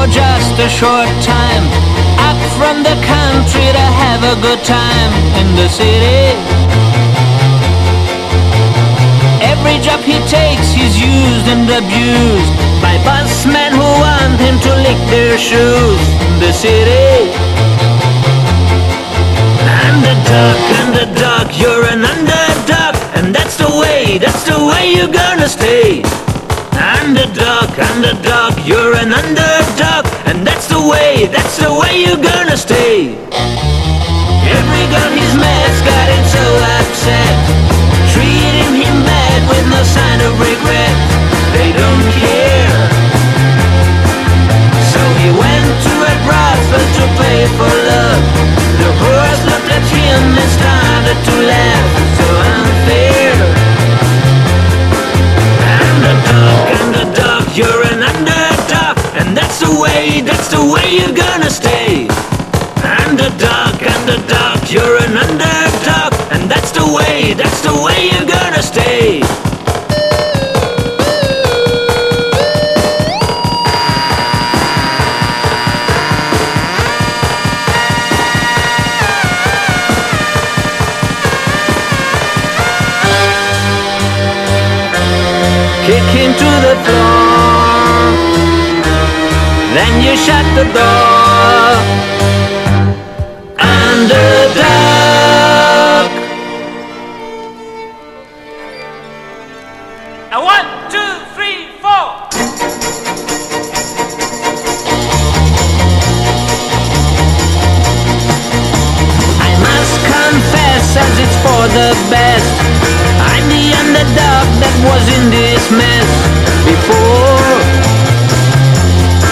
for just a short time. Up from the country to have a good time in the city. Every job he takes, he's used and abused by busmen who want him to lick their shoes in the city. Underdog, underdog, you're an underdog, and that's the way, that's the way you're gonna stay. Underdog, you're an underdog, and that's the way, that's the way you're gonna stay. The way you're gonna stay. Underdog, underdog, you're an underdog, and that's the way, that's the way you're gonna stay. kick him to the floor. Then you shut the door. Underdog. A one, two, three, four. I must confess, as it's for the best. I'm the underdog that was in